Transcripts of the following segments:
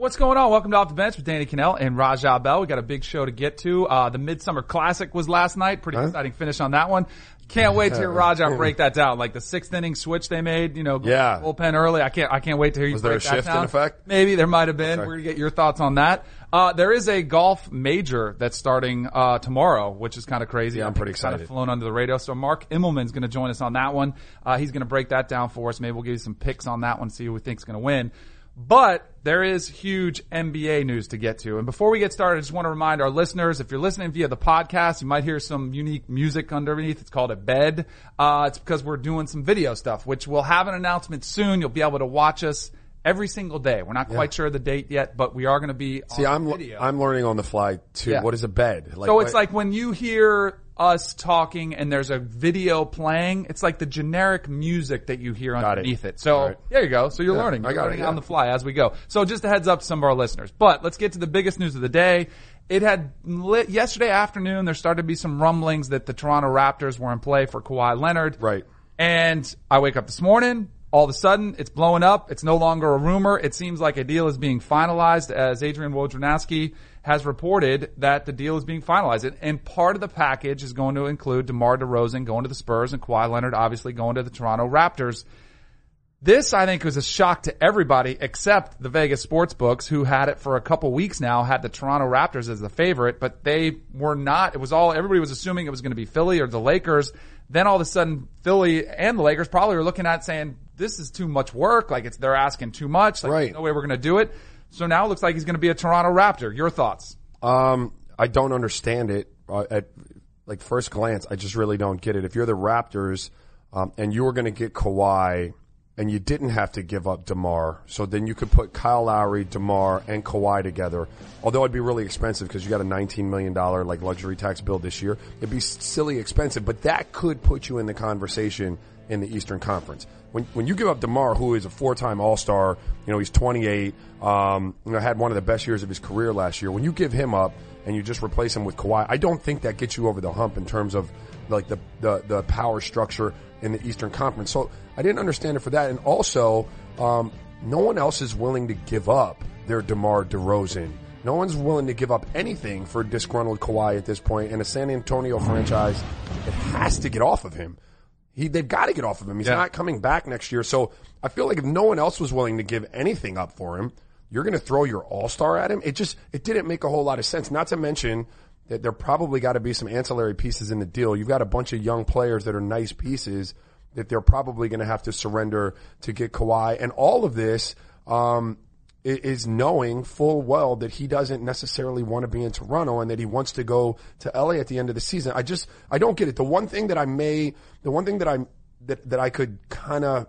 What's going on? Welcome to Off the Bench with Danny Kanell and Raja Bell. We got a big show to get to. Uh, the Midsummer Classic was last night. Pretty exciting finish on that one. Can't wait to hear Raja break that down. Like the sixth inning switch they made, you know, Yeah. bullpen early. I can't, I can't wait to hear you Was there break a that shift in down. effect? Maybe there might have been. Okay. We're gonna get your thoughts on that. Uh, there is a golf major that's starting, uh, tomorrow, which is kind of crazy. Yeah, I'm pretty it's Kind of excited. flown under the radar. So Mark Immelman's going to join us on that one. Uh, he's going to break that down for us. Maybe we'll give you some picks on that one, see who we think's is going to win. But there is huge NBA news to get to. And before we get started, I just want to remind our listeners, if you're listening via the podcast, you might hear some unique music underneath. It's called a bed. Uh, it's because we're doing some video stuff, which we'll have an announcement soon. You'll be able to watch us every single day. We're not quite sure of the date yet, but we are going to be See, on I'm video. I'm learning on the fly too. Yeah. What is a bed? Like, So it's what- like when you hear us talking and there's a video playing, it's like the generic music that you hear Got underneath it. So All right. there you go. So you're Yeah, learning. I You're got it, yeah. on the fly as we go. So just a heads up to some of our listeners. But let's get to the biggest news of the day. It had lit yesterday afternoon. There started to be some rumblings that the Toronto Raptors were in play for Kawhi Leonard. Right. And I wake up this morning. All of a sudden, it's blowing up. It's no longer a rumor. It seems like a deal is being finalized as Adrian Wojnarowski has reported that the deal is being finalized. And- part of the package is going to include DeMar DeRozan going to the Spurs and Kawhi Leonard obviously going to the Toronto Raptors. This, I think, was a shock to everybody except the Vegas sports books who had it for a couple weeks now, had the Toronto Raptors as the favorite, but they were not. It was all, everybody was assuming it was going to be Philly or the Lakers. Then all of a sudden, Philly and the Lakers probably were looking at saying, this is too much work. Like it's, they're asking too much. Like, Right. no way we're going to do it. So now it looks like he's going to be a Toronto Raptor. Your thoughts? Um, I don't understand it uh, at like first glance. I just really don't get it. If you're the Raptors um, and you were going to get Kawhi and you didn't have to give up Demar, so then you could put Kyle Lowry, Demar, and Kawhi together. Although it'd be really expensive because you got a 19 million dollar like luxury tax bill this year. It'd be silly expensive, but that could put you in the conversation in the Eastern Conference. When when you give up Demar, who is a four time All Star, you know he's 28, um, you know had one of the best years of his career last year. When you give him up and you just replace him with Kawhi, I don't think that gets you over the hump in terms of like the the, the power structure in the Eastern Conference. So I didn't understand it for that, and also um, no one else is willing to give up their Demar Derozan. No one's willing to give up anything for disgruntled Kawhi at this point, and a San Antonio franchise it has to get off of him. He, they've got to get off of him. He's Yeah. not coming back next year. So I feel like if no one else was willing to give anything up for him, you're going to throw your all star at him. It just, it didn't make a whole lot of sense. Not to mention that there probably got to be some ancillary pieces in the deal. You've got a bunch of young players that are nice pieces that they're probably going to have to surrender to get Kawhi. And all of this, um, is knowing full well that he doesn't necessarily want to be in Toronto and that he wants to go to LA at the end of the season. I just, I don't get it. The one thing that I may, the one thing that I, that, that I could kind of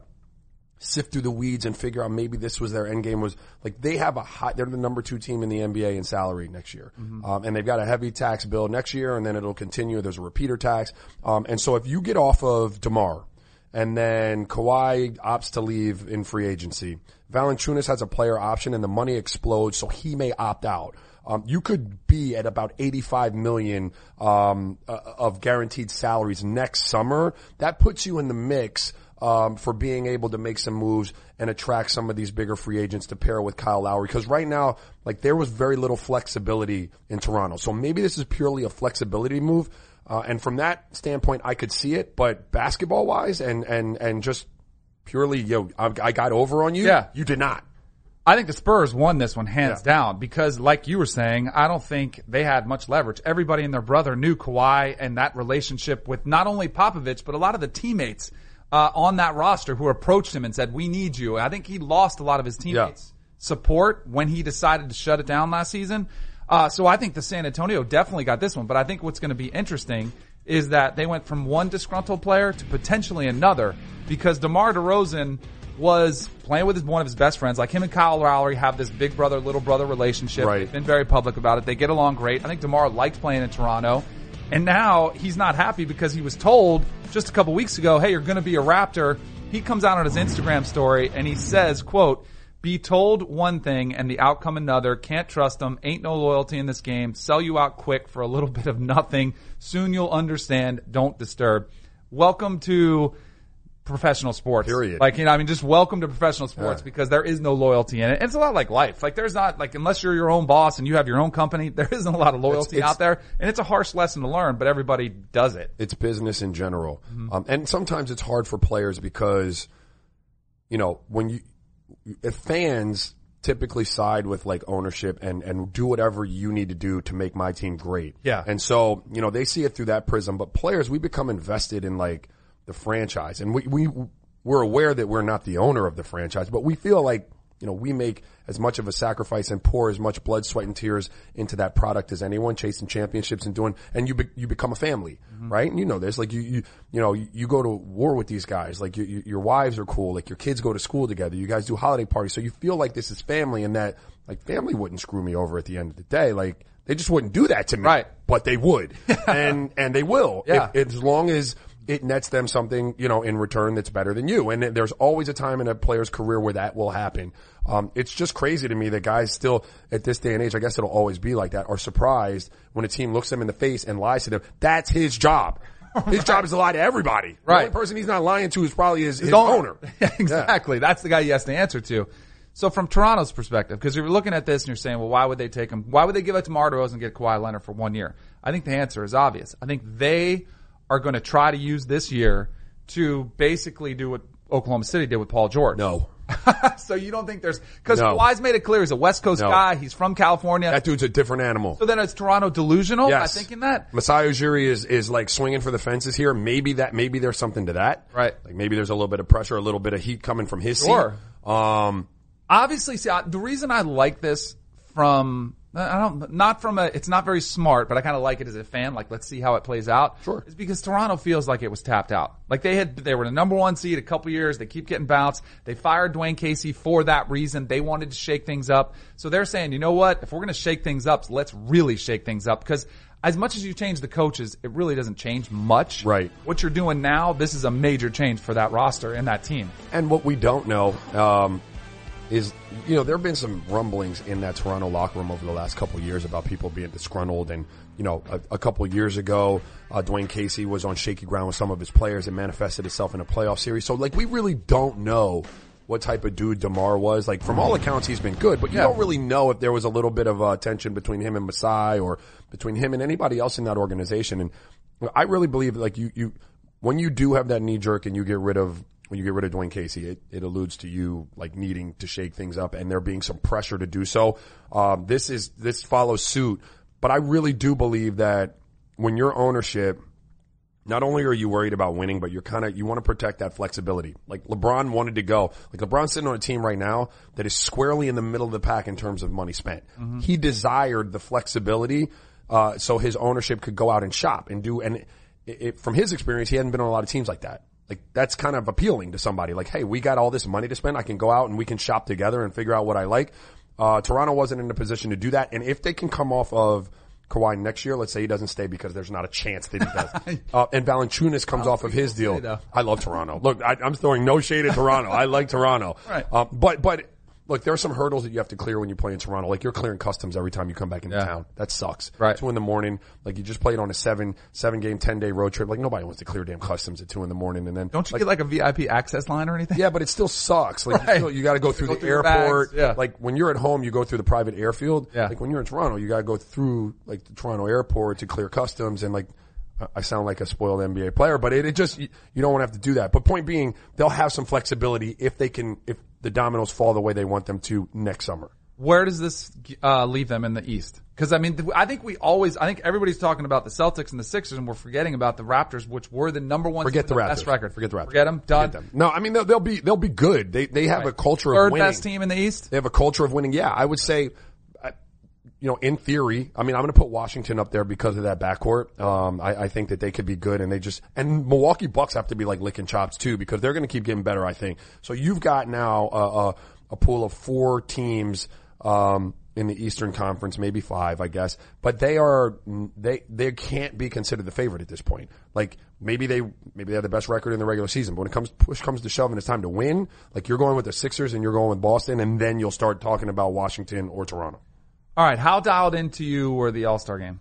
sift through the weeds and figure out maybe this was their end game was like they have a high, they're the number two team in the NBA in salary next year. Um, and they've got a heavy tax bill next year and then it'll continue. There's a repeater tax. Um, and so if you get off of DeMar, and then Kawhi opts to leave in free agency. Valanciunas has a player option and the money explodes, so he may opt out. Um, you could be at about 85 million um, uh, of guaranteed salaries next summer. That puts you in the mix um, for being able to make some moves and attract some of these bigger free agents to pair with Kyle Lowry. Because right now, like there was very little flexibility in Toronto. So maybe this is purely a flexibility move. Uh, and from that standpoint, I could see it, but basketball wise and, and, and just purely, yo, I, I got over on you. Yeah. You did not. I think the Spurs won this one hands Yeah. down because, like you were saying, I don't think they had much leverage. Everybody and their brother knew Kawhi and that relationship with not only Popovich but a lot of the teammates uh, on that roster who approached him and said, "We need you." I think he lost a lot of his teammates' support when he decided to shut it down last season. Uh, so I think the San Antonio definitely got this one. But I think what's going to be interesting is that they went from one disgruntled player to potentially another because DeMar DeRozan was playing with his, one of his best friends. Like him and Kyle Lowry have this big brother, little brother relationship. Right. They've been very public about it. They get along great. I think DeMar liked playing in Toronto. And now he's not happy because he was told just a couple weeks ago, hey, you're going to be a Raptor. He comes out on his Instagram story and he says, quote, be told one thing and the outcome another. Can't trust them. Ain't no loyalty in this game. Sell you out quick for a little bit of nothing. Soon you'll understand. Don't disturb. Welcome to professional sports. Period. Like, you know, I mean, just welcome to professional sports because there is no loyalty in it. And it's a lot like life. Like, there's not, like, unless you're your own boss and you have your own company, there isn't a lot of loyalty it's- out there. And it's a harsh lesson to learn, but everybody does it. it's business in general. Mm-hmm. Um, and sometimes it's hard for players because, you know, when you, if fans typically side with like ownership and, and do whatever you need to do to make my team great. Yeah. And so, you know, they see it through that prism, but players, we become invested in like the franchise and we, we, we're aware that we're not the owner of the franchise, but we feel like, you know, we make as much of a sacrifice and pour as much blood, sweat, and tears into that product as anyone chasing championships and doing, and you, be, you become a family, mm-hmm. right? And you know this, like you, you, you know, you, you go to war with these guys, like you, you, your wives are cool, like your kids go to school together, you guys do holiday parties, so you feel like this is family and that, like family wouldn't screw me over at the end of the day, like they just wouldn't do that to me. Right. But they would. and, and they will. Yeah. If, as long as it nets them something, you know, in return that's better than you. And there's always a time in a player's career where that will happen. Um, it's just crazy to me that guys still, at this day and age, I guess it'll always be like that, are surprised when a team looks them in the face and lies to them. That's his job. His job is to lie to everybody. Right. The only person he's not lying to is probably his, his, owner. owner. Yeah, exactly. That's the guy he has to answer to. So from Toronto's perspective, because you're looking at this and you're saying, well, why would they take him? Why would they give it to Mardos and get Kawhi Leonard for one year? I think the answer is obvious. I think they are going to try to use this year to basically do what Oklahoma City did with Paul George. No. so you don't think there's, because No. Kawhi's made it clear he's a West Coast No. guy. He's from California. That dude's a different animal. so then is Toronto delusional I Yes. thinking that? Masai Ujiri is, is like swinging for the fences here. Maybe that, maybe there's something to that. Right. Like maybe there's a little bit of pressure, a little bit of heat coming from his Sure. seat. Um, obviously, see, I, the reason I like this from, I don't, not from a, it's not very smart, but I kind of like it as a fan. Like, let's see how it plays out. Sure. Is because Toronto feels like it was tapped out. Like they had, they were the number one seed a couple years. They keep getting bounced. They fired Dwayne Casey for that reason. They wanted to shake things up. So they're saying, you know what? If we're going to shake things up, let's really shake things up because as much as you change the coaches, it really doesn't change much. Right. What you're doing now, this is a major change for that roster and that team. And what we don't know um, is, you know, there have been some rumblings in that Toronto locker room over the last couple of years about people being disgruntled. And, you know, a, a couple of years ago, uh, Dwayne Casey was on shaky ground with some of his players. and manifested itself in a playoff series. So, like, we really don't know what type of dude DeMar was. Like, from all accounts, he's been good, but you Yeah. don't really know if there was a little bit of uh, tension between him and Masai or between him and anybody else in that organization. And I really believe, like, you, you, when you do have that knee jerk and you get rid of when you get rid of Dwayne Casey, it, it alludes to you like needing to shake things up and there being some pressure to do so. Um, this is this follows suit, but I really do believe that when your ownership, not only are you worried about winning, but you're kind of you want to protect that flexibility. Like LeBron wanted to go. Like LeBron's sitting on a team right now that is squarely in the middle of the pack in terms of money spent. He desired the flexibility, uh, so his ownership could go out and shop and do. And it, it, from his experience, he hadn't been on a lot of teams like that. Like that's kind of appealing to somebody. Like, hey, we got all this money to spend. I can go out and we can shop together and figure out what I like. Uh, Toronto wasn't in a position to do that. And if they can come off of Kawhi next year, let's say he doesn't stay because there's not a chance that he does. uh, and Valanciunas comes off of his deal. I love Toronto. Look, I, I'm throwing no shade at Toronto. I like Toronto. Right. Um, but, but look, there are some hurdles that you have to clear when you play in Toronto. Like you're clearing customs every time you come back into Yeah. town. That sucks. Right. Two in the morning. Like you just played on a seven, seven game, 10 day road trip. Like nobody wants to clear damn customs at two in the morning and then. Don't you like, get like a VIP access line or anything? yeah, but it still sucks. Like Right. you, you got to go through Go the through airport. bags, yeah. Like when you're at home, you go through the private airfield. Yeah. Like when you're in Toronto, you got to go through like the Toronto airport to clear customs and like. I- I sound like a spoiled NBA player, but it, it just you, you don't want to have to do that. But point being, they'll have some flexibility if they can, if the dominoes fall the way they want them to next summer. Where does this uh, leave them in the East? Because I mean, I think we always, I think everybody's talking about the Celtics and the Sixers, and we're forgetting about the Raptors, which were the number one. Forget team the Raptors. best record. Forget the Raptors. Forget them. Done. Forget them. No, I mean they'll, they'll be they'll be good. They they have a culture of Third winning. best team in the East. They have a culture of winning. Yeah, I would say, you know, in theory, I mean, I'm going to put Washington up there because of that backcourt. Um, I, I think that they could be good and they just, and Milwaukee Bucks have to be like licking chops too because they're going to keep getting better, I think. So you've got now a, a, a pool of four teams, um, in the Eastern Conference, maybe five, I guess, but they are, they, they can't be considered the favorite at this point. Like, maybe they, maybe they have the best record in the regular season, but when it comes, push comes to shove and it's time to win, like you're going with the Sixers and you're going with Boston and then you'll start talking about Washington or Toronto. All right. How dialed into you were the All Star game?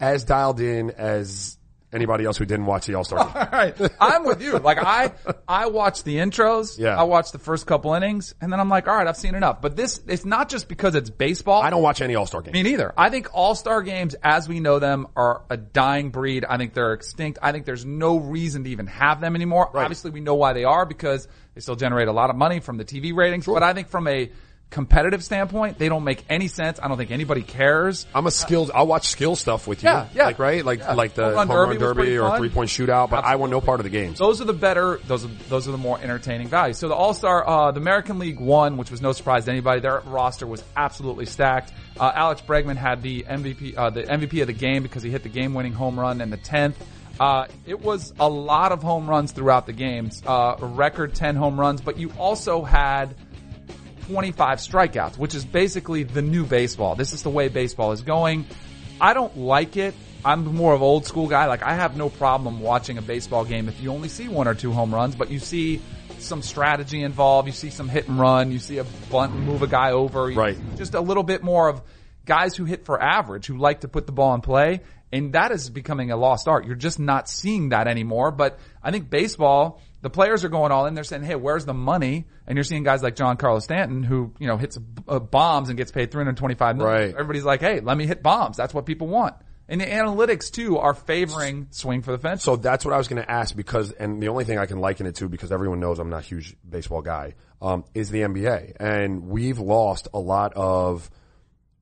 As dialed in as anybody else who didn't watch the All Star game. All right. I'm with you. Like I, I watch the intros. Yeah. I watched the first couple innings and then I'm like, all right, I've seen enough. But this, it's not just because it's baseball. I don't watch any All Star games. Me neither. I think all-star games as we know them are a dying breed. I think they're extinct. I think there's no reason to even have them anymore. Right. Obviously we know why they are because they still generate a lot of money from the TV ratings. But I think from a competitive standpoint, they don't make any sense. I don't think anybody cares. I'm a skilled. I'll watch skill stuff with you. Yeah, yeah. Like right, like Yeah. like the Home home run run derby derby, or three point shootout. But I want no part of the games. Those are the better. Those are those are the more entertaining values. So the All Star, uh, the American League won, which was no surprise to anybody. Their roster was absolutely stacked. Uh, Alex Bregman had the MVP, uh, the MVP of the game because he hit the game-winning home run in the tenth. Uh, it was a lot of home runs throughout the games, uh, record ten home runs. But you also had 25 strikeouts, which is basically the new baseball. This is the way baseball is going. I don't like it. I'm more of an old school guy. Like I have no problem watching a baseball game if you only see one or two home runs, but you see some strategy involved. You see some hit and run. You see a bunt move a guy over. Right. Just a little bit more of guys who hit for average, who like to put the ball in play. And that is becoming a lost art. You're just not seeing that anymore. But I think baseball, the players are going all in. They're saying, "Hey, where's the money?" And you're seeing guys like Giancarlo Stanton, who you know hits uh, bombs and gets paid 325 million. Right. Everybody's like, "Hey, let me hit bombs." That's what people want. And the analytics too are favoring swing for the fence. So that's what I was going to ask because, and the only thing I can liken it to because everyone knows I'm not a huge baseball guy, um, is the NBA. And we've lost a lot of,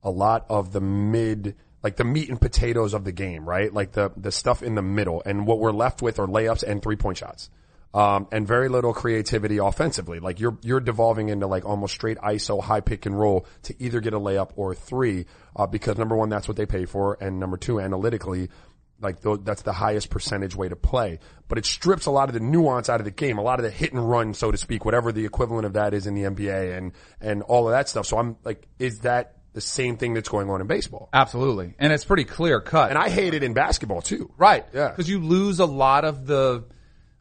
a lot of the mid, like the meat and potatoes of the game, right? Like the, the stuff in the middle. And what we're left with are layups and three point shots. Um, and very little creativity offensively. Like you're, you're devolving into like almost straight ISO high pick and roll to either get a layup or three, uh, because number one, that's what they pay for. And number two, analytically, like th- that's the highest percentage way to play. But it strips a lot of the nuance out of the game, a lot of the hit and run, so to speak, whatever the equivalent of that is in the NBA and, and all of that stuff. So I'm like, is that the same thing that's going on in baseball? Absolutely. And it's pretty clear cut. And I hate it in basketball too. Right. Yeah. Because you lose a lot of the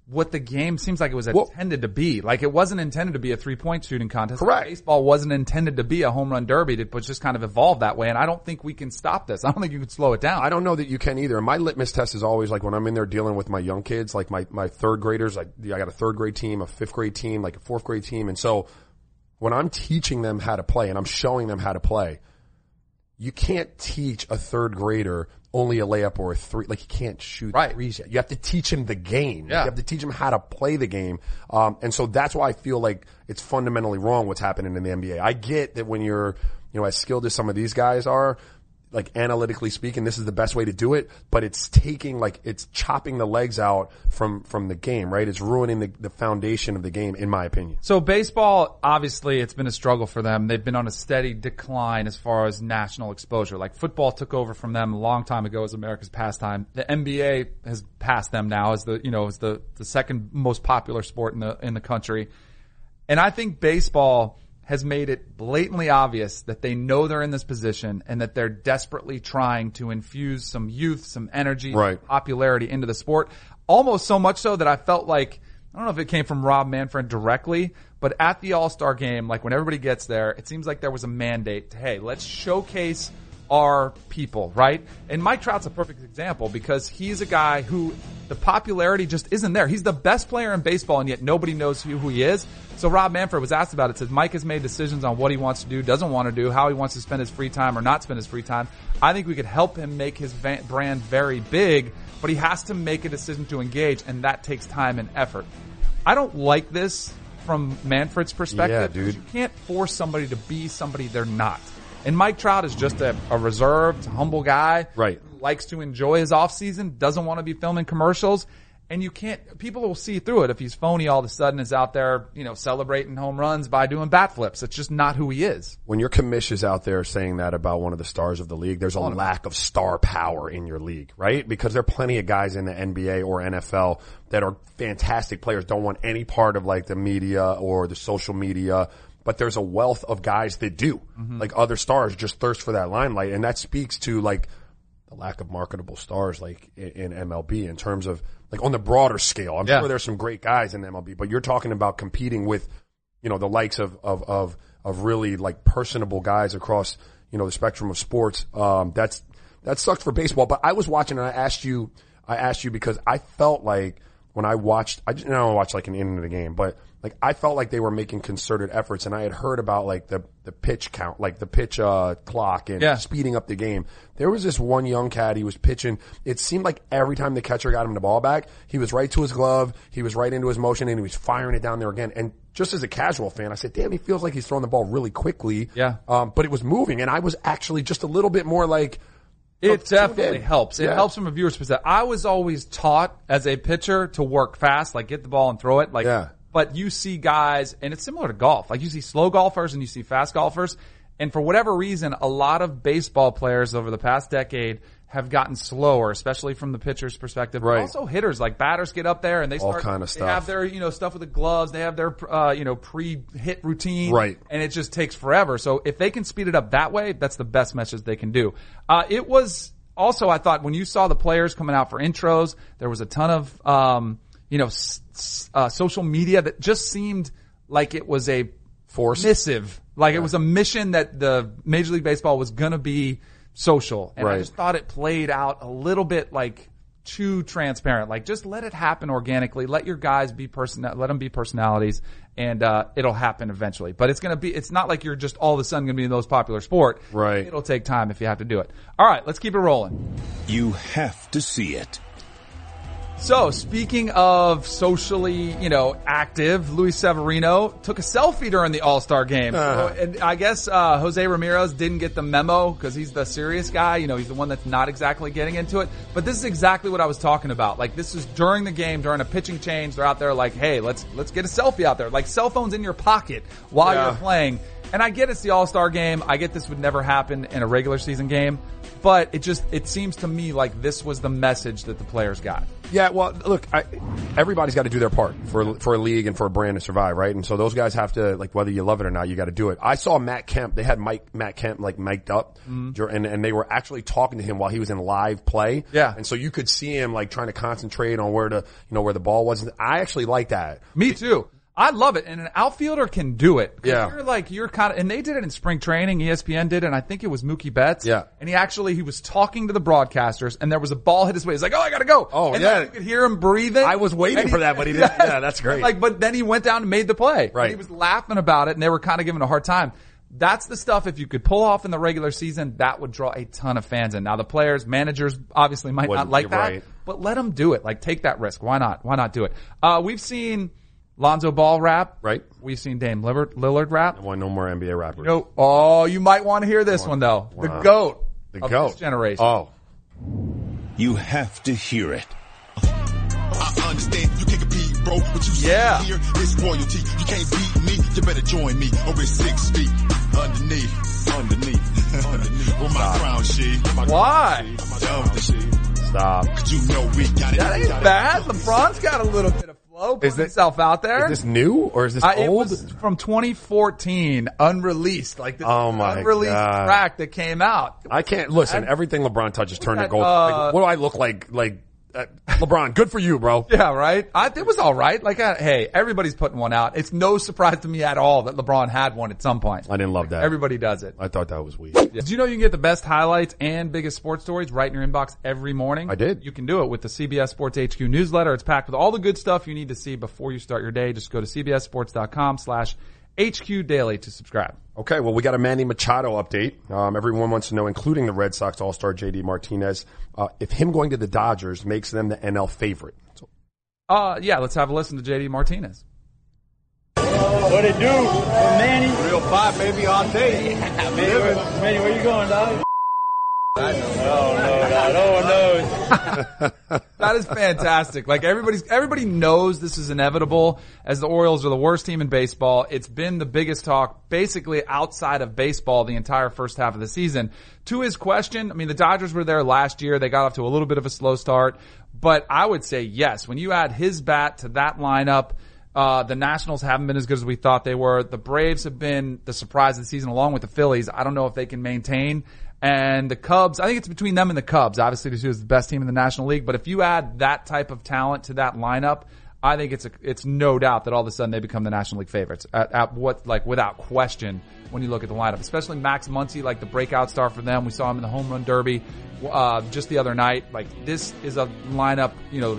what the game seems like it was Well- intended to be. Like it wasn't intended to be a three point shooting contest. Correct. Baseball wasn't intended to be a home run derby. It was just kind of evolved that way. And I don't think we can stop this. I don't think you can slow it down. I don't know that you can either. My litmus test is always like when I'm in there dealing with my young kids, like my, my third graders, like I got a third grade team, a fifth grade team, like a fourth grade team. And so when I'm teaching them how to play and I'm showing them how to play, you can't teach a third grader only a layup or a three. Like you can't shoot Right. threes yet. You have to teach him the game. Yeah. You have to teach him how to play the game. Um, and so that's why I feel like it's fundamentally wrong what's happening in the NBA. I get that when you're, you know, as skilled as some of these guys are, like analytically speaking, this is the best way to do it, but it's taking like, it's chopping the legs out from, from the game, right? It's ruining the, the foundation of the game, in my opinion. So baseball, obviously, it's been a struggle for them. They've been on a steady decline as far as national exposure. Like football took over from them a long time ago as America's pastime. The NBA has passed them now as the, you know, as the, the second most popular sport in the, in the country. And I think baseball has made it blatantly obvious that they know they're in this position and that they're desperately trying to infuse some youth, some energy, Right. popularity into the sport. Almost so much so that I felt like, I don't know if it came from Rob Manfred directly, but at the All-Star game, like when everybody gets there, it seems like there was a mandate to, hey, let's showcase our people, right? And Mike Trout's a perfect example because he's a guy who the popularity just isn't there. He's the best player in baseball and yet nobody knows who, who he is. So Rob Manfred was asked about it, says Mike has made decisions on what he wants to do, doesn't want to do, how he wants to spend his free time or not spend his free time. I think we could help him make his va- brand very big, but he has to make a decision to engage and that takes time and effort. I don't like this from Manfred's perspective. Yeah, dude. You can't force somebody to be somebody they're not. And Mike Trout is just a, a reserved, humble guy. Right. Likes to enjoy his off season, doesn't want to be filming commercials. And you can't, people will see through it if he's phony all of a sudden is out there, you know, celebrating home runs by doing bat flips. It's just not who he is. when your commish is out there saying that about one of the stars of the league, there's a lack of star power in your league, right? Because there are plenty of guys in the NBA or NFL that are fantastic players, don't want any part of like the media or the social media, but there's a wealth of guys that do. Like other stars just thirst for that limelight. And that speaks to like the lack of marketable stars like in, in MLB in terms of like on the broader scale. I'm Yeah. sure there's some great guys in MLB, but you're talking about competing with, you know, the likes of, of, of, of really like personable guys across, you know, the spectrum of sports. Um, that's, that sucks for baseball, but I was watching and I asked you, I asked you because I felt like when I watched, I just, I don't watch like an inning of the game, but like I felt like they were making concerted efforts and I had heard about like the, the pitch count, like the pitch, uh, clock and Yeah. speeding up the game. There was this one young cat, he was pitching. It seemed like every time the catcher got him the ball back, he was right to his glove, he was right into his motion and he was firing it down there again. And just as a casual fan, I said, damn, he feels like he's throwing the ball really quickly. Yeah. Um, but it was moving and I was actually just a little bit more like, It definitely helps. It Yeah. helps from a viewer's perspective. I was always taught as a pitcher to work fast, like get the ball and throw it. Like, Yeah. but you see guys, and it's similar to golf. Like you see slow golfers and you see fast golfers. And for whatever reason, a lot of baseball players over the past decade have gotten slower, especially from the pitcher's perspective. But Right. also hitters, like batters get up there and they All start, kind of stuff. they have their, you know, stuff with the gloves. They have their, uh, you know, pre-hit routine. Right. And it just takes forever. So if they can speed it up that way, that's the best message they can do. Uh, it was also, I thought when you saw the players coming out for intros, there was a ton of, um, you know, s- s- uh, social media that just seemed like it was a Forced? missive, like it was a mission that the Major League Baseball was going to be social. And I just thought it played out a little bit like too transparent. Like just let it happen organically. Let your guys be person, let them be personalities and, uh, it'll happen eventually. But it's going to be, it's not like you're just all of a sudden going to be the most popular sport. Right. It'll take time if you have to do it. All right. Let's keep it rolling. You have to see it. So, speaking of socially, you know, active, Luis Severino took a selfie during the All-Star game. Uh-huh. And I guess, uh, Jose Ramirez didn't get the memo because he's the serious guy. You know, he's the one that's not exactly getting into it. But this is exactly what I was talking about. Like, this is during the game, during a pitching change. They're out there like, hey, let's, let's get a selfie out there. Like, cell phones in your pocket while Yeah. you're playing. And I get it's the All-Star game. I get this would never happen in a regular season game. But it just, it seems to me like this was the message that the players got. Yeah, well, look, I, everybody's got to do their part for for a league and for a brand to survive, right? And so those guys have to like whether you love it or not, you got to do it. I saw Matt Kemp; they had Mike Matt Kemp like mic'd up, mm-hmm. dur- and and they were actually talking to him while he was in live play. Yeah. and so you could see him like trying to concentrate on where to you know where the ball was. I actually like that. Me too. I love it, and an outfielder can do it. Yeah. you're like you're kind of, and they did it in spring training. ESPN did, it, and I think it was Mookie Betts. Yeah. and he actually he was talking to the broadcasters, and there was a ball hit his way. He's like, "Oh, I gotta go." Oh, and yeah. you could hear him breathing. I was waiting And for that, but he didn't- yeah, that's great. Like, but then he went down and made the play. Right. And he was laughing about it, and they were kind of giving a hard time. That's the stuff. If you could pull off in the regular season, that would draw a ton of fans in. Now the players, managers, obviously might Wouldn't- not like that, right. but let them do it. Like take that risk. Why not? Why not do it? Uh, we've seen Lonzo Ball rap. Right. We've seen Dame Lillard, Lillard rap. I want no more NBA rappers. No. Oh, you might want to hear this one though. The Wow. goat. the of goat this generation. Oh, You have to hear it. I understand you can't compete, bro. But you Yeah. here, it's royalty. You can't beat me. You better join me over six feet underneath, underneath, underneath. With my crown, she. Why? Dumb, she. stop! Cause you know we got it. That ain't bad. LeBron's got a little bit of Put Is this- himself out there. Is this new or is this Uh, old? from 2014, unreleased. Like this Oh my unreleased God. track that came out. I can't listen. Everything LeBron touches turn to gold. uh, like, what do I look like? Like uh, LeBron? Good for you, bro. Yeah, right. I, it was all right. Like, uh, hey, everybody's putting one out. It's no surprise to me at all that LeBron had one at some point. I didn't love that. Everybody does it. I thought that was weak. Did you know you can get the best highlights and biggest sports stories right in your inbox every morning? I did. You can do it with the CBS Sports HQ newsletter. It's packed with all the good stuff you need to see before you start your day. Just go to cbssports.com slash HQ daily to subscribe. Okay, well, we got a Manny Machado update. Um, everyone wants to know, including the Red Sox All-Star JD Martinez, uh, if him going to the Dodgers makes them the NL favorite. So, Uh, yeah, let's have a listen to JD Martinez. What it do? Manny? Real five, baby, all day. Manny, where, Manny, where you going, dog? I don't know, dog. No one knows. That is fantastic. Like everybody's, everybody knows this is inevitable as the Orioles are the worst team in baseball. It's been the biggest talk basically outside of baseball the entire first half of the season. To his question, I mean, the Dodgers were there last year. They got off to a little bit of a slow start, but I would say yes. When you add his bat to that lineup, uh, the Nationals haven't been as good as we thought they were. The Braves have been the surprise of the season along with the Phillies. I don't know if they can maintain. And the Cubs, I think it's between them and the Cubs. Obviously, two is the best team in the National League. But if you add that type of talent to that lineup, I think it's a, it's no doubt that all of a sudden they become the National League favorites at, at what like without question when you look at the lineup, especially Max Muncy, like the breakout star for them. We saw him in the home run derby uh, just the other night. Like this is a lineup, you know,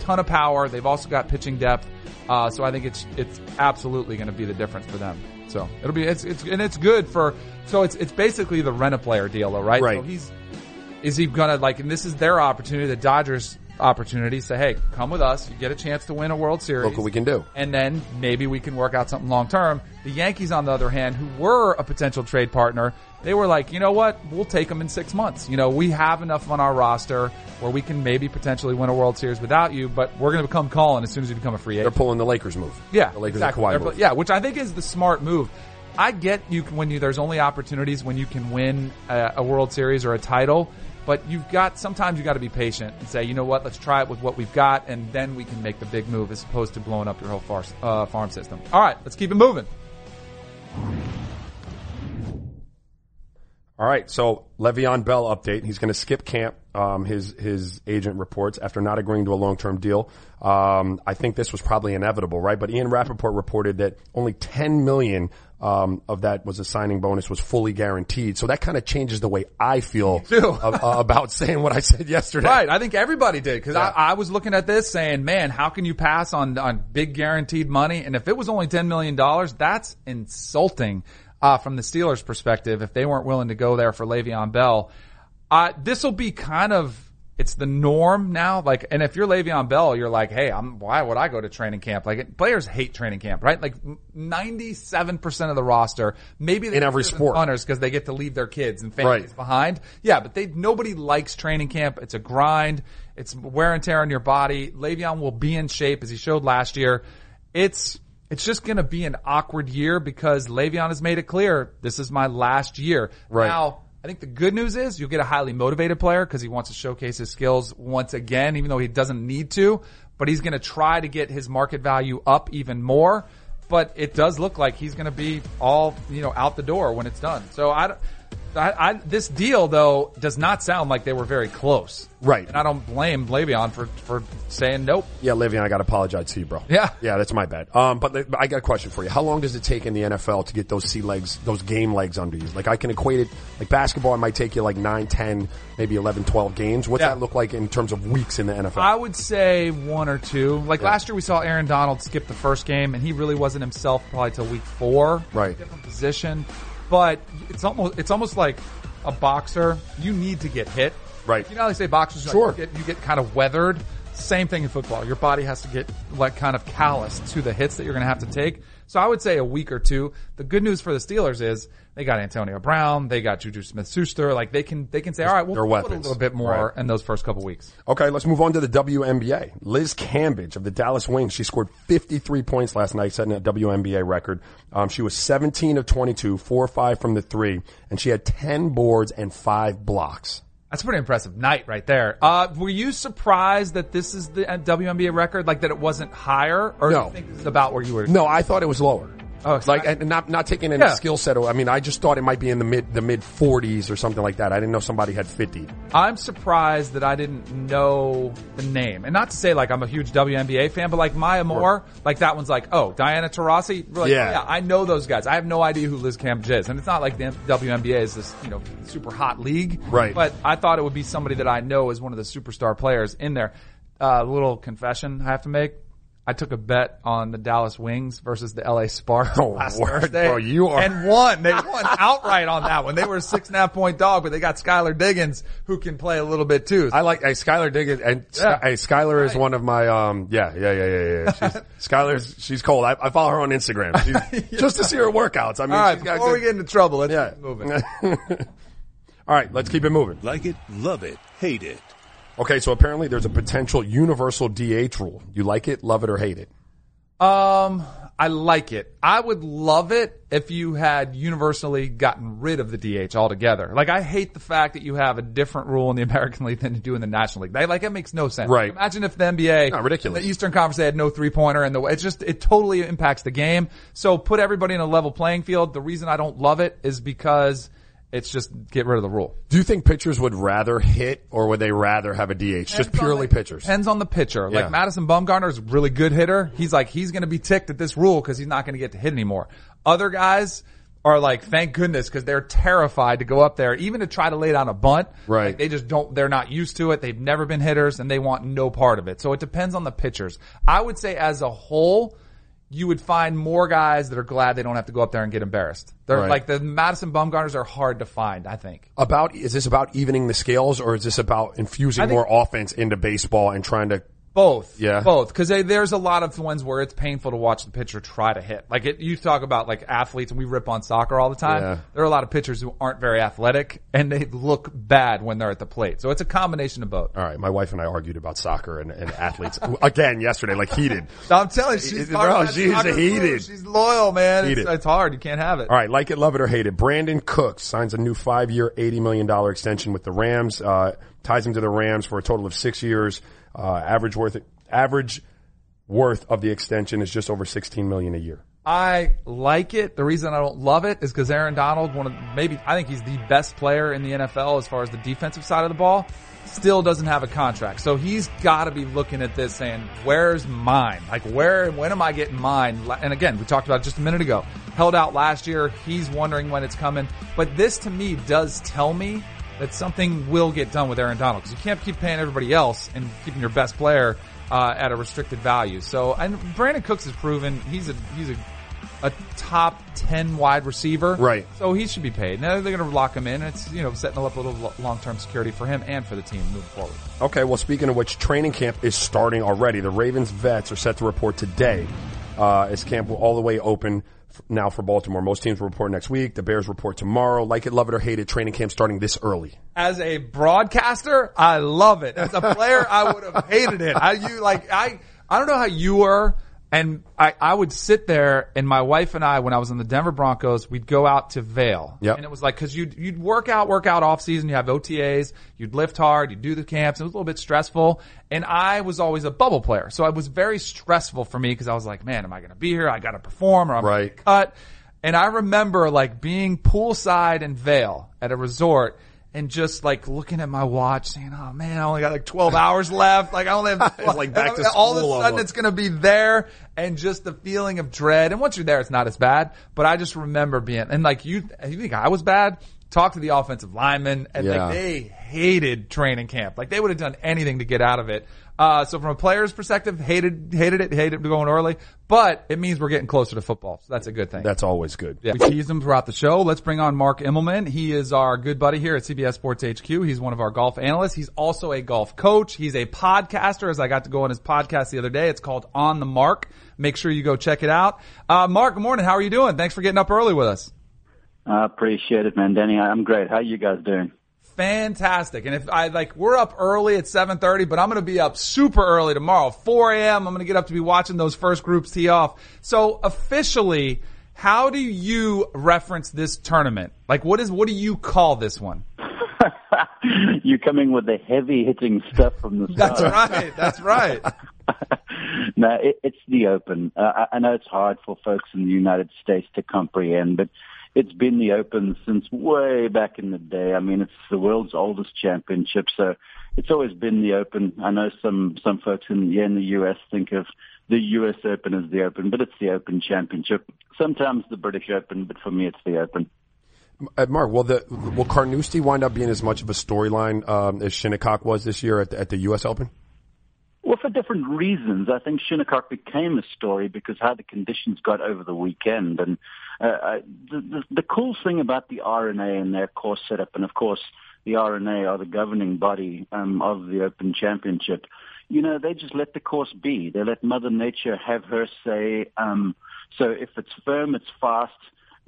ton of power. They've also got pitching depth, uh, so I think it's it's absolutely going to be the difference for them. So it'll be it's it's and it's good for so it's it's basically the rent a player deal, though, right? Right. So he's is he gonna like and this is their opportunity, the Dodgers opportunity, say, hey, come with us, you get a chance to win a World Series. Look what we can do. And then maybe we can work out something long term. The Yankees, on the other hand, who were a potential trade partner, they were like, you know what? We'll take them in six months. You know, we have enough on our roster where we can maybe potentially win a World Series without you, but we're going to become calling as soon as you become a free agent. They're pulling the Lakers move. Yeah, the Lakers exactly. and Kawhi move. Yeah, which I think is the smart move. I get you can- when you there's only opportunities when you can win a, a World Series or a title, but you've got sometimes you got to be patient and say, you know what, let's try it with what we've got, and then we can make the big move as opposed to blowing up your whole far, uh, farm system. All right, let's keep it moving. All right, so Le'Veon Bell update. He's going to skip camp. Um, his his agent reports after not agreeing to a long term deal. Um, I think this was probably inevitable, right? But Ian Rapoport reported that only 10 million um, of that was a signing bonus was fully guaranteed. So that kind of changes the way I feel too. a- a- about saying what I said yesterday. Right, I think everybody did because Yeah. I, I was looking at this saying, man, how can you pass on on big guaranteed money? And if it was only ten million dollars, that's insulting uh, from the Steelers' perspective. If they weren't willing to go there for Le'Veon Bell, uh, this will be kind of it's the norm now. Like, and if you're Le'Veon Bell, you're like, hey, I'm why would I go to training camp? Like, players hate training camp, right? Like, ninety seven percent of the roster, maybe In every sport. punters because they get to leave their kids and families Right. behind. Yeah, but they nobody likes training camp. It's a grind. It's wear and tear on your body. Le'Veon will be in shape as he showed last year. It's it's just going to be an awkward year because Le'Veon has made it clear this is my last year. Right. Now, think the good news is you'll get a highly motivated player because he wants to showcase his skills once again, even though he doesn't need to. But he's going to try to get his market value up even more. But it does look like he's going to be all you know out the door when it's done. So I, I, I this deal though does not sound like they were very close. Right. And I don't blame Le'Veon for for saying nope. Yeah, Le'Veon, I got to apologize to you, bro. Yeah. yeah, that's my bad. Um, but, I got a question for you. How long does it take in the NFL to get those sea legs, those game legs under you? Like I can equate it, like basketball, it might take you like 9, 10, maybe 11, 12 games. What's Yeah. that look like in terms of weeks in the NFL? I would say one or two. Like last year, we saw Aaron Donald skip the first game, and he really wasn't himself probably till week four. Right. different position, but it's almost it's almost like a boxer. You need to get hit. Right. You know how they say boxers like, Sure. you, get, you get kind of weathered. Same thing in football. Your body has to get like kind of callous to the hits that you're going to have to take. So I would say a week or two. The good news for the Steelers is they got Antonio Brown, they got Juju Smith-Schuster. Like they can they can say, all right, we'll Their put a weapons. little bit more in those first couple weeks. Okay, let's move on to the WNBA. Liz Cambage of the Dallas Wings. She scored 53 points last night, setting a WNBA record. Um, she was 17 of 22, 4 or 5 from the three, and she had 10 boards and 5 blocks. That's a pretty impressive night right there. Uh, were you surprised that this is the uh, WNBA record, like that it wasn't higher, or do you think this is about where you were? No, I thought it was lower. Oh, like not- and not not taking any Yeah. skill set. Or I mean, I just thought it might be in the mid the mid 40s or something like that. I didn't know somebody had 50. I'm surprised that I didn't know the name, and not to say like I'm a huge WNBA fan, but like Maya Moore, like that one's like, oh, Diana Taurasi, like, Yeah. yeah, I know those guys. I have no idea who Liz Cambage is, and it's not like the WNBA is this you know super hot league, Right. But I thought it would be somebody that I know as one of the superstar players in there. Uh, little confession I have to make. I took a bet on the Dallas Wings versus the LA Sparks Oh, last word, Thursday, bro, you are- and won. They won outright on that one. They were a six and a half point dog, but they got Skylar Diggins who can play a little bit too. I like hey, Skylar Diggins and Yeah. hey, Skylar is one of my um yeah yeah yeah yeah yeah. She's, Skylar's she's cold. I, I follow her on Instagram She's, just to see her workouts. I mean, All right, she's got before we get into trouble, let's yeah. keep moving. All right, let's keep it moving. Like it, love it, hate it. Okay, so apparently there's a potential universal DH rule. You like it, love it, or hate it? Um, I like it. I would love it if you had universally gotten rid of the DH altogether. Like, I hate the fact that you have a different rule in the American League than you do in the National League. They, like, it makes no sense. Right. Imagine if the NBA, No, ridiculous. the Eastern Conference, they had no three pointer and the, way it just, it totally impacts the game. So put everybody in a level playing field. The reason I don't love it is because It's just get rid of the rule. Do you think pitchers would rather hit or would they rather have a DH? Just Depends on purely the- pitchers. Depends on the pitcher. Yeah. Like Madison Bumgarner's a really good hitter. He's like, he's going to be ticked at this rule because he's not going to get to hit anymore. Other guys are like, thank goodness because they're terrified to go up there, even to try to lay down a bunt. Right. Like, they just don't, they're not used to it. They've never been hitters and they want no part of it. So it depends on the pitchers. I would say as a whole, you would find more guys that are glad they don't have to go up there and get embarrassed. They're Right. like the Madison Bumgarners are hard to find, I think. About is this about evening the scales or is this about infusing think- more offense into baseball and trying to? Both. Yeah. Both. Cause there's a lot of ones where it's painful to watch the pitcher try to hit. Like it, you talk about like athletes and we rip on soccer all the time. Yeah. There are a lot of pitchers who aren't very athletic and they look bad when they're at the plate. So it's a combination of both. All right, my wife and I argued about soccer and, and athletes again yesterday, like heated. I'm telling you, she's, Bro, part of that she's heated. She's loyal, man. It's, Heated. it's hard. You can't have it. All right, like it, love it, or hate it. Brandin Cooks signs a new five-year, eighty million dollar extension with the Rams. Uh, ties him to the Rams for a total of six years. Uh, average worth average worth of the extension is just over sixteen million a year. I like it. The reason I don't love it is because Aaron Donald, one of maybe I think he's the best player in the NFL as far as the defensive side of the ball, still doesn't have a contract. So he's got to be looking at this saying, "Where's mine? Like where? When am I getting mine?" And again, we talked about just a minute ago. Held out last year. He's wondering when it's coming. But this to me does tell me that something will get done with Aaron Donald because you can't keep paying everybody else and keeping your best player uh, at a restricted value. So, and Brandin Cooks has proven he's a he's a a top 10 wide receiver. Right. So he should be paid. Now they're going to lock him in. It's, you know, setting up a little long-term security for him and for the team moving forward. Okay, well, speaking of which, training camp is starting already. The Ravens vets are set to report today. Uh, as camp will all the way open now for Baltimore. Most teams will report next week. The Bears report tomorrow. Like it, love it, or hate it, training camp starting this early. As a broadcaster, I love it. As a player, I would have hated it. I, you like, I, I don't know how you were. And I, I would sit there and my wife and I, when I was in the Denver Broncos, we'd go out to Vail. Yep. And it was like, cause you'd, you'd work out, work out off season, you have OTAs, you'd lift hard, you'd do the camps. It was a little bit stressful. And I was always a bubble player. So it was very stressful for me because I was like, man, am I going to be here? I got to perform or I'm Right. cut. And I remember like being poolside in Vail at a resort and just like looking at my watch saying, oh man, I only got like 12 hours left. Like I only have, It's like back to all of a sudden almost. it's going to be there and just the feeling of dread. And once you're there, it's not as bad, but I just remember being, and like you, you think I was bad? Talk to the offensive linemen and Yeah. like they hated training camp. Like they would have done anything to get out of it. Uh, so from a player's perspective, hated, hated it, hated going early, but it means we're getting closer to football. So that's a good thing. That's always good. Yeah. We teased him throughout the show. Let's bring on Mark Immelman. He is our good buddy here at CBS Sports HQ. He's one of our golf analysts. He's also a golf coach. He's a podcaster, as I got to go on his podcast the other day. It's called On the Mark. Make sure you go check it out. Uh, Mark, good morning. How are you doing? Thanks for getting up early with us. I appreciate it, man. Danny, I'm great. How are you guys doing? Fantastic. And if I like, we're up early at 7.30, but I'm going to be up super early tomorrow. 4 a.m. I'm going to get up to be watching those first groups tee off. So officially, how do you reference this tournament? Like what is, what do you call this one? You're coming with the heavy hitting stuff from the start. That's right. That's right. no, it, it's the Open. Uh, I, I know it's hard for folks in the United States to comprehend, but it's been the Open since way back in the day. I mean, it's the world's oldest championship, so it's always been the Open. I know some some folks in yeah, in the U.S. think of the U.S. Open as the Open, but it's the Open Championship. Sometimes the British Open, but for me, it's the Open. Mark, will the will Carnoustie wind up being as much of a storyline um, as Shinnecock was this year at the, at the U.S. Open? Well, for different reasons. I think Shinnecock became a story because how the conditions got over the weekend. And uh, I, the, the, the cool thing about the R&A and their course setup, and of course the R&A are the governing body um, of the Open Championship. You know, they just let the course be. They let Mother Nature have her say. Um, so if it's firm, it's fast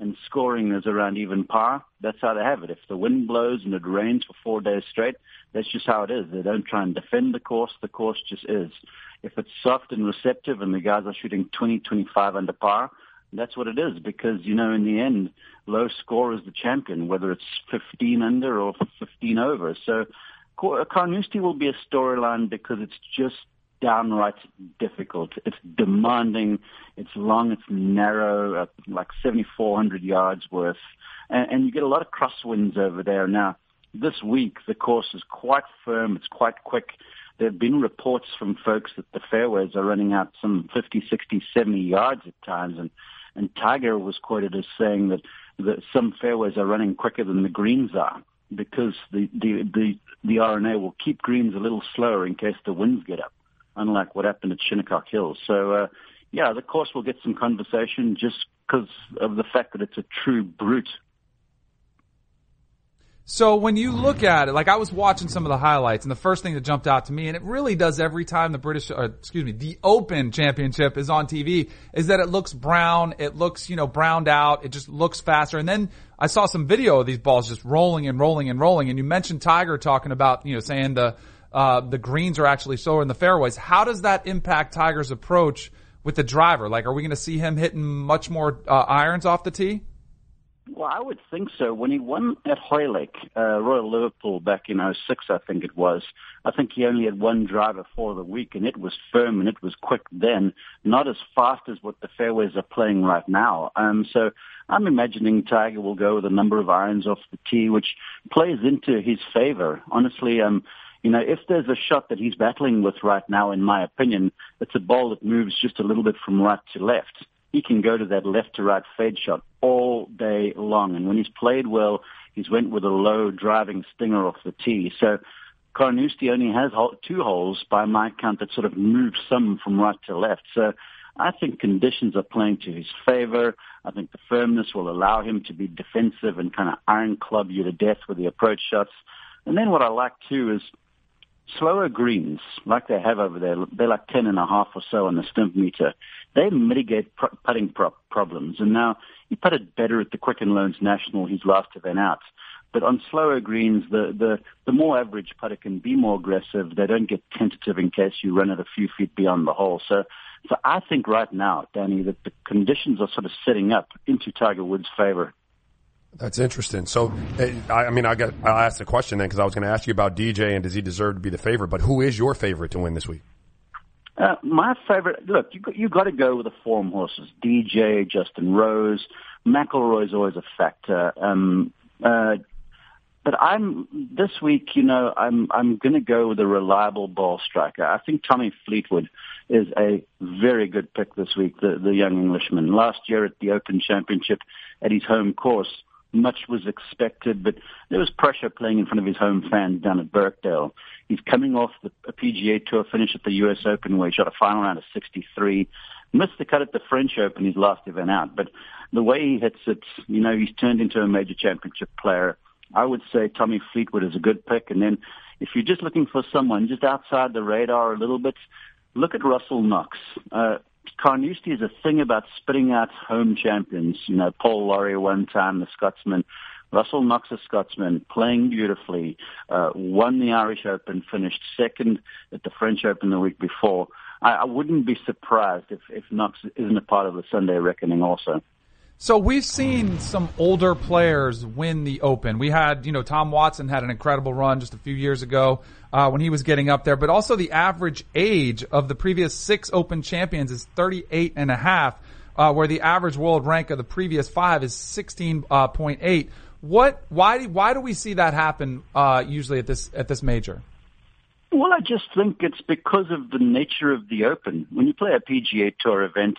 and scoring is around even par. That's how they have it. If the wind blows and it rains for four days straight, that's just how it is. They don't try and defend the course. The course just is. If it's soft and receptive and the guys are shooting 20, 25 under par, that's what it is because, you know, in the end, low score is the champion, whether it's 15 under or 15 over. So Car- Carnoustie will be a storyline because it's just downright difficult. It's demanding. It's long. It's narrow, uh, like 7,400 yards worth, and, and you get a lot of crosswinds over there. Now, this week the course is quite firm. It's quite quick. There have been reports from folks that the fairways are running out some 50, 60, 70 yards at times, and and Tiger was quoted as saying that that some fairways are running quicker than the greens are because the the the, the R&A will keep greens a little slower in case the winds get up, unlike what happened at Shinnecock Hills. So. Uh, yeah, the course will get some conversation just because of the fact that it's a true brute so when you look at it, like I was watching some of the highlights, and the first thing that jumped out to me, and it really does every time the British, or excuse me, the Open Championship is on TV, is that it looks brown, it looks you know browned out, it just looks faster. And then I saw some video of these balls just rolling and rolling and rolling. And you mentioned Tiger talking about you know saying the uh, the greens are actually slower in the fairways. How does that impact Tiger's approach with the driver? Like, are we going to see him hitting much more uh, irons off the tee? Well, I would think so. When he won at Hoylake, uh, Royal Liverpool back in 06, I think it was, I think he only had one driver for the week, and it was firm and it was quick then, not as fast as what the fairways are playing right now. Um, so I'm imagining Tiger will go with a number of irons off the tee, which plays into his favor. Honestly, um, you know, if there's a shot that he's battling with right now, in my opinion, it's a ball that moves just a little bit from right to left he can go to that left to right fade shot all day long. And when he's played well, he's went with a low driving stinger off the tee. So Carnoustie only has two holes by my count that sort of move some from right to left. So I think conditions are playing to his favor. I think the firmness will allow him to be defensive and kind of iron club you to death with the approach shots. And then what I like too is slower greens, like they have over there, they're like ten and a half or so on the Stimpmeter. They mitigate pr- putting pro- problems. And now he putted better at the Quicken Loans National, his last event out. But on slower greens, the, the, the more average putter can be more aggressive. They don't get tentative in case you run it a few feet beyond the hole. So, so I think right now, Danny, that the conditions are sort of setting up into Tiger Woods' favor. That's interesting. So, eh, I mean, I got I'll ask the question then because I was going to ask you about DJ and does he deserve to be the favorite? But who is your favorite to win this week? Uh, my favorite, look, you you got to go with the form horses. DJ, Justin Rose, McIlroy's always a factor. Um, uh, but I'm this week, you know, I'm I'm going to go with a reliable ball striker. I think Tommy Fleetwood is a very good pick this week. The the young Englishman. Last year at the Open Championship at his home course, much was expected, but there was pressure playing in front of his home fans down at Birkdale. He's coming off the PGA Tour finish at the U.S. Open where he shot a final round of 63. Missed the cut at the French Open, his last event out. But the way he hits it, you know, he's turned into a major championship player. I would say Tommy Fleetwood is a good pick. And then if you're just looking for someone just outside the radar a little bit, look at Russell Knox. Uh, Carnoustie is a thing about spitting out home champions. You know, Paul Lawrie one time, the Scotsman. Russell Knox, a Scotsman, playing beautifully, uh, won the Irish Open, finished second at the French Open the week before. I, I wouldn't be surprised if, if Knox isn't a part of the Sunday reckoning also. So we've seen some older players win the Open. We had, you know, Tom Watson had an incredible run just a few years ago uh, when he was getting up there, but also the average age of the previous six Open champions is 38 and a half, uh, where the average world rank of the previous five is 16.8. Uh, what? Why? Why do we see that happen uh, usually at this at this major? Well, I just think it's because of the nature of the Open. When you play a PGA Tour event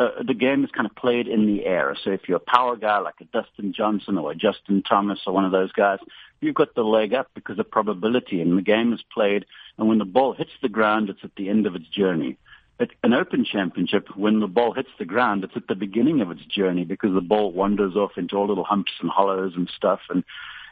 uh, the game is kind of played in the air. So if you're a power guy like a Dustin Johnson or a Justin Thomas or one of those guys, you've got the leg up because of probability. And the game is played, and when the ball hits the ground, it's at the end of its journey. At an Open Championship, when the ball hits the ground, it's at the beginning of its journey because the ball wanders off into all little humps and hollows and stuff. And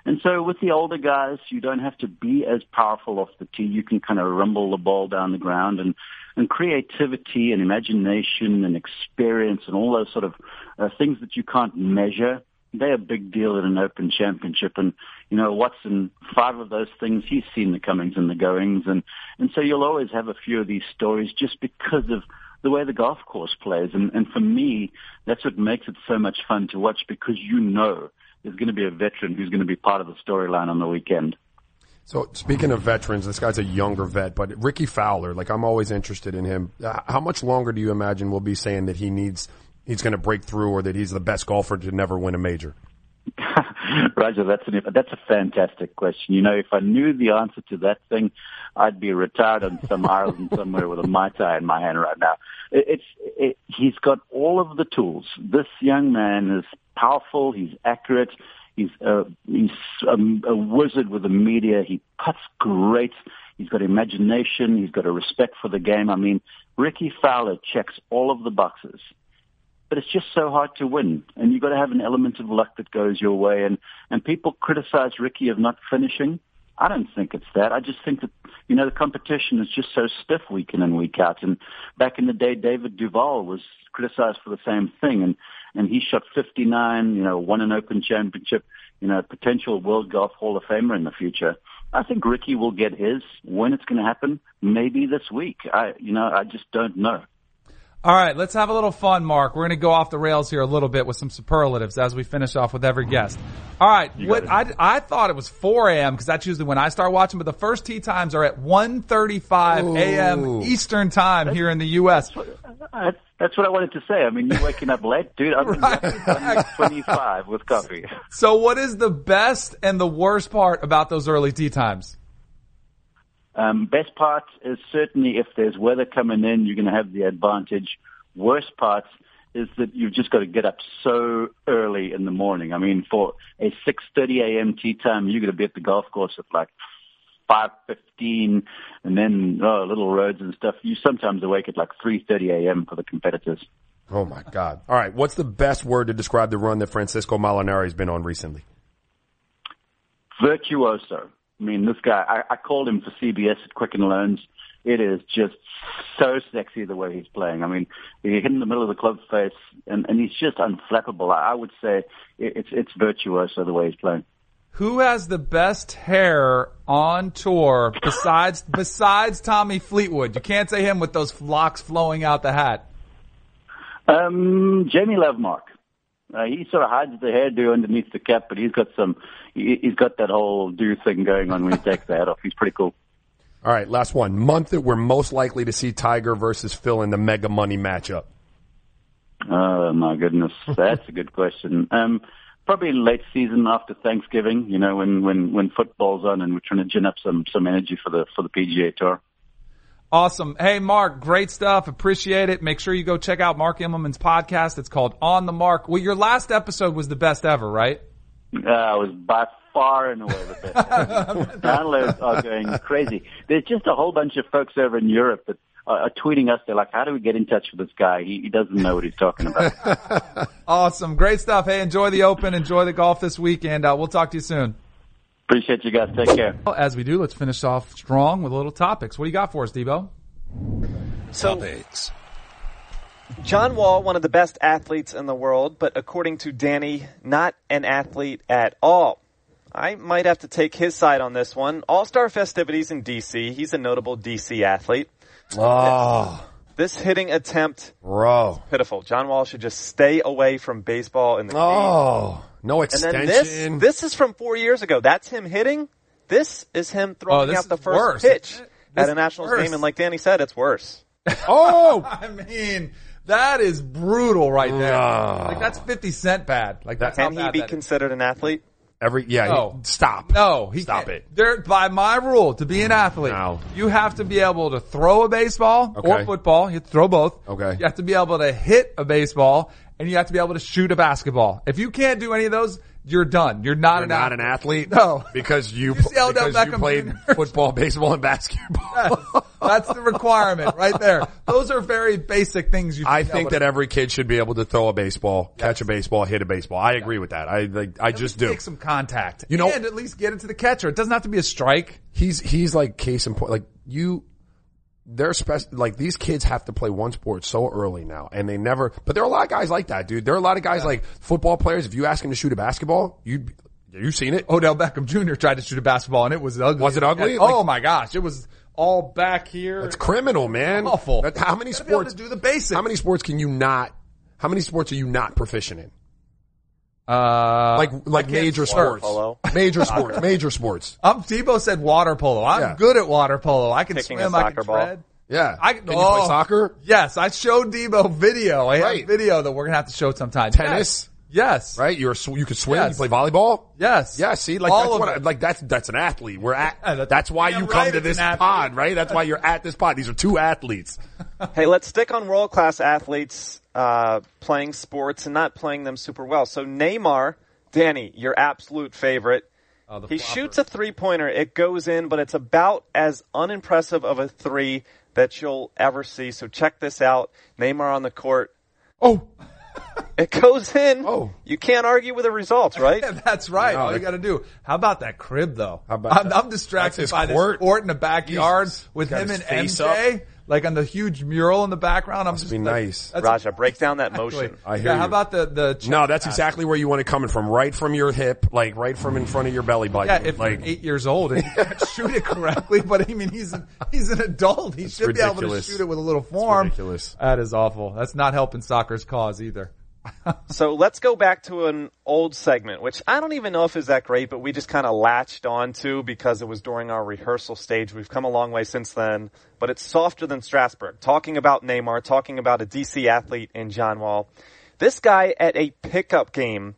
and so with the older guys, you don't have to be as powerful off the tee. You can kind of rumble the ball down the ground and, and creativity and imagination and experience and all those sort of uh, things that you can't measure. They're a big deal at an open championship. And, you know, Watson, five of those things, he's seen the comings and the goings. And, and so you'll always have a few of these stories just because of the way the golf course plays. And, and for me, that's what makes it so much fun to watch because you know there's going to be a veteran who's going to be part of the storyline on the weekend. So speaking of veterans, this guy's a younger vet, but Rickie Fowler, like I'm always interested in him. Uh, How much longer do you imagine we'll be saying that he needs, he's going to break through or that he's the best golfer to never win a major? Raja, that's an, that's a fantastic question. You know, if I knew the answer to that thing, I'd be retired on some island somewhere with a mai tai in my hand right now. It, it's it, he's got all of the tools. This young man is powerful. He's accurate. He's a, he's a, a wizard with the media. He puts great. He's got imagination. He's got a respect for the game. I mean, Rickie Fowler checks all of the boxes but it's just so hard to win. And you've got to have an element of luck that goes your way. And, and people criticize Rickie of not finishing. I don't think it's that. I just think that, you know, the competition is just so stiff week in and week out. And back in the day, David Duval was criticized for the same thing. And, and he shot 59, you know, won an open championship, you know, potential World Golf Hall of Famer in the future. I think Rickie will get his. When it's going to happen, maybe this week. I, you know, I just don't know. All right, let's have a little fun, Mark. We're going to go off the rails here a little bit with some superlatives as we finish off with every guest. All right, what I, I thought it was 4 a.m. because that's usually when I start watching, but the first tee times are at 1.35 a.m. Eastern time here in the U.S. That's, that's what I wanted to say. I mean, you're waking up late, dude. I'm, I'm 25 with coffee. So what is the best and the worst part about those early tee times? Um, best part is certainly if there's weather coming in, you're going to have the advantage. Worst part is that you've just got to get up so early in the morning. I mean, for a 6:30 a.m. tee time, you're going to be at the golf course at like 5:15, and then oh, little roads and stuff. You sometimes awake at like 3:30 a.m. for the competitors. Oh my God. All right. What's the best word to describe the run that Francisco Molinari has been on recently? virtuoso. I mean, this guy, I, I called him for CBS at Quicken Loans. It is just so sexy the way he's playing. I mean, he hit in the middle of the club face, and, and he's just unflappable. I, I would say it, it's it's virtuoso the way he's playing. Who has the best hair on tour besides besides Tommy Fleetwood? You can't say him with those locks flowing out the hat. Um, Jamie Lovemark. Uh, he sort of hides the hairdo underneath the cap, but he's got some. He, he's got that whole do thing going on when he takes the hat off. He's pretty cool. All right. Last one. Month that we're most likely to see Tiger versus Phil in the mega money matchup. Oh my goodness, that's a good question. Um, probably late season after Thanksgiving. You know, when when when football's on and we're trying to gin up some some energy for the for the PGA Tour. Awesome. Hey, Mark, great stuff. Appreciate it. Make sure you go check out Mark Immelman's podcast. It's called On the Mark. Well, your last episode was the best ever, right? Uh, it was by far and away the best. Downloads are going crazy. There's just a whole bunch of folks over in Europe that are, are tweeting us. They're like, "How do we get in touch with this guy? He, he doesn't know what he's talking about." Awesome. Great stuff. Hey, enjoy the Open. Enjoy the golf this week, and uh, we'll talk to you soon. Appreciate you guys. Take care. Well, As we do, let's finish off strong with a little topics. What do you got for us, Debo? Topics. John Wall, one of the best athletes in the world, but according to Danny, not an athlete at all. I might have to take his side on this one. All star festivities in DC. He's a notable DC athlete. Oh, This hitting attempt, bro. pitiful. John Wall should just stay away from baseball in the Oh, no And extension. then this, this is from four years ago. That's him hitting. This is him throwing Oh, this out the first worse, pitch isn't at a Nationals is game. And like Danny said, it's worse. oh, I mean, that is brutal right there. No. Like that's 50 cent bad. Like that's how Can he bad be that is. considered an athlete? every yeah. No. he- stop. No, he stop can't. it. There, by my rule, to be an athlete, No. you have to be able to throw a baseball or football. You have to throw both. Okay. You have to be able to hit a baseball and you have to be able to shoot a basketball. If you can't do any of those, you're done. You're not You're an not athlete. an athlete. No. because you, You see Odell because you Beckham played Jr.? football, baseball, and basketball. That's the requirement right there. Those are very basic things you. I should be think able that to- every kid should be able to throw a baseball, catch a baseball, hit a baseball. I agree with that. I like, I just do. Make some contact. You know- and at least get it to the catcher. It doesn't have to be a strike. He's he's like case in point. Like you, they're spec- like these kids have to play one sport so early now, and they never. But there are a lot of guys like that, dude. There are a lot of guys like football players. If you ask them to shoot a basketball, you you seen it? Odell Beckham Jr. tried to shoot a basketball and it was ugly. Was it ugly? And- oh my gosh, it was all back here. It's criminal, man. Awful. That- how many Gotta be able sports to do the basics. How many sports can you not? How many sports are you not proficient in? Uh, Like like major sports, polo. major sports, major sports. um, Debo said water polo. I'm Yeah. good at water polo. I can Kicking swim. a I can soccer ball. tread. Yeah, I can you oh, play soccer? Yes, I showed Debo video. I have Right. video that we're gonna have to show sometime. Tennis? Yes. Right? You're a sw- you can swim. Yes. You play volleyball. Yes. Yeah, see, like All that's of what I, it. like that's that's an athlete. We're at Yeah, that's- that's why damn you come right to it's this an athlete. pod, right? That's why you're at this pod. These are two athletes. Hey, let's stick on world class athletes uh, playing sports and not playing them super well. So Neymar, Danny, your absolute favorite. The he flopper. shoots a three pointer. It goes in, but it's about as unimpressive of a three that you'll ever see. So check this out. Neymar on the court. Oh, It goes in. Oh. You can't argue with the results, right? That's right. No, All you it- got to do. How about that crib though? How about I'm, that? I'm distracted That's his by this court? court in the backyard Jesus. with Got him his and face MJ, like on the huge mural in the background. I'm just be like, nice. that's Raja, break down that exactly- motion. I hear yeah, you. How about the the no, that's pass? exactly where you want it coming from, right from your hip, like right from in front of your belly button. Yeah, if like you're eight years old and you can't shoot it correctly, but I mean he's an, he's an adult. He should be able to shoot it with a little form. ridiculous. That is awful. That's not helping soccer's cause either. So let's go back to an old segment, which I don't even know if is that great, but we just kind of latched onto because it was during our rehearsal stage. We've come a long way since then, but it's softer than Strasburg. Talking about Neymar, talking about a DC athlete in John Wall. This guy at a pickup game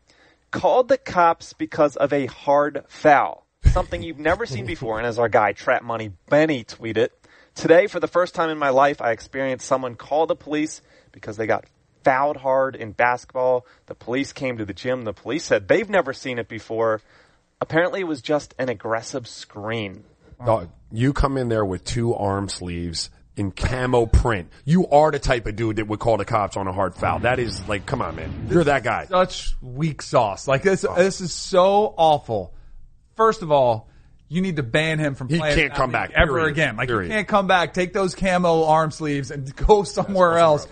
called the cops because of a hard foul. Something you've never seen before. And as our guy Trap Money Benny tweeted, today for the first time in my life, I experienced someone call the police because they got fouled hard in basketball. The police came to the gym. The police said they've never seen it before. Apparently it was just an aggressive screen. Dog, you come in there with two arm sleeves in camo print. You are the type of dude that would call the cops on a hard foul. That is like, come on, man. You're that guy. Such weak sauce. Like this, this is so awful. First of all, you need to ban him from He playing can't come back, ever period. again. Like Period. you can't come back. Take those camo arm sleeves and go somewhere else.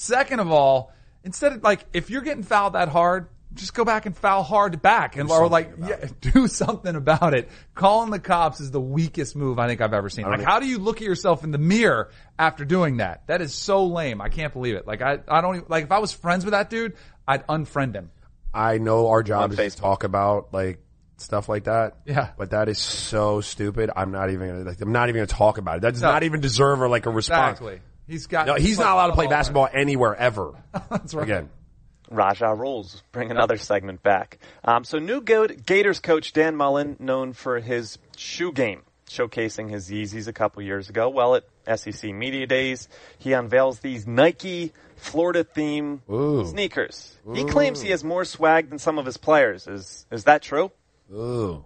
Second of all, instead of like if you're getting fouled that hard, just go back and foul hard back and or like yeah, do something about it. Calling the cops is the weakest move I think I've ever seen. Like how do you look at yourself in the mirror after doing that? That is so lame. I can't believe it. Like I I don't even, like if I was friends with that dude, I'd unfriend him. I know our job is to talk about like stuff like that. Yeah. But that is so stupid. I'm not even gonna, like, I'm not even gonna talk about it. That does No. not even deserve a, like a response. Exactly. He's got. No, he's not allowed to play Ball, right? basketball anywhere ever. That's right. Again. Raja rules. Bring another segment back. Um, so new Goat- Gators coach Dan Mullen, known for his shoe game, showcasing his Yeezys a couple years ago. Well, at SEC Media Days, he unveils these Nike Florida theme Ooh. sneakers. He claims he has more swag than some of his players. Is is that true? Ooh.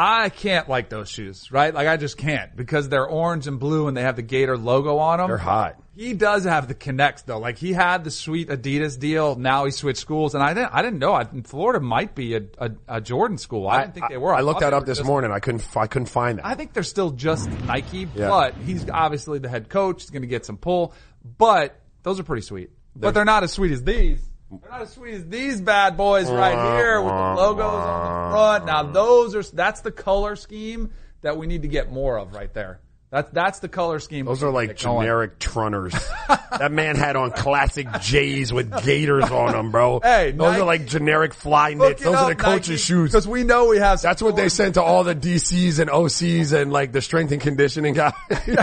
I can't like those shoes, right? Like I just can't because they're orange and blue and they have the Gator logo on them. They're hot. He does have the connects though. Like he had the sweet Adidas deal. Now he switched schools, and I didn't. I didn't know. I, Florida might be a, a, a Jordan school. I didn't think they were. I looked that up this just- morning. I couldn't. I couldn't find that. I think they're still just Nike, Yeah. but he's obviously the head coach. He's going to get some pull, but those are pretty sweet. But they're not as sweet as these. They're not as sweet as these bad boys right here with the logos on the front. Now those are that's the color scheme that we need to get more of right there. That's that's the color scheme. Those are like get going. generic trunners. that man had on classic J's with gators on them, bro. Hey, those Nike- are like generic fly knits. it Those are the coach's Nike, shoes. because we know we have. That's what they sent to all the DCs and OCs and like the strength and conditioning guys. Even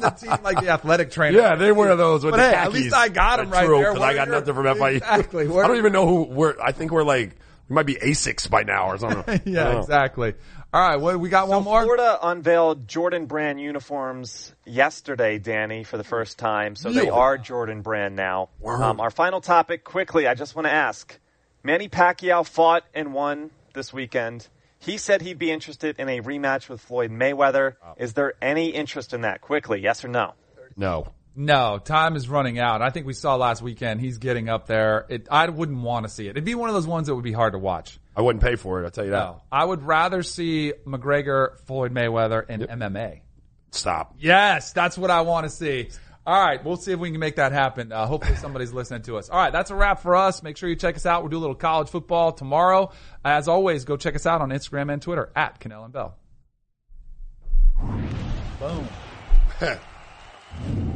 the team, like the athletic trainer. yeah, they wear those with But the hey, khakis. at least I got them right true, there. I got nothing from FIU. Exactly. I don't even know who we're. I think we're like we might be Asics by now or something. Yeah, exactly. All right, well, we got one more. Florida unveiled Jordan Brand uniforms yesterday, Danny, for the first time. So they Really? are Jordan Brand now. Um, our final topic, quickly, I just want to ask. Manny Pacquiao fought and won this weekend. He said he'd be interested in a rematch with Floyd Mayweather. Is there any interest in that? Quickly, yes or no? No. No, time is running out. I think we saw last weekend. He's getting up there. It, I wouldn't want to see it. It'd be one of those ones that would be hard to watch. I wouldn't pay for it. I'll tell you that. No, I would rather see McGregor, Floyd Mayweather, in MMA. Stop. Yes, that's what I want to see. All right, we'll see if we can make that happen. Uh, hopefully somebody's listening to us. All right, that's a wrap for us. Make sure you check us out. We'll do a little college football tomorrow. As always, go check us out on Instagram and Twitter at Kanell and Bell. Boom.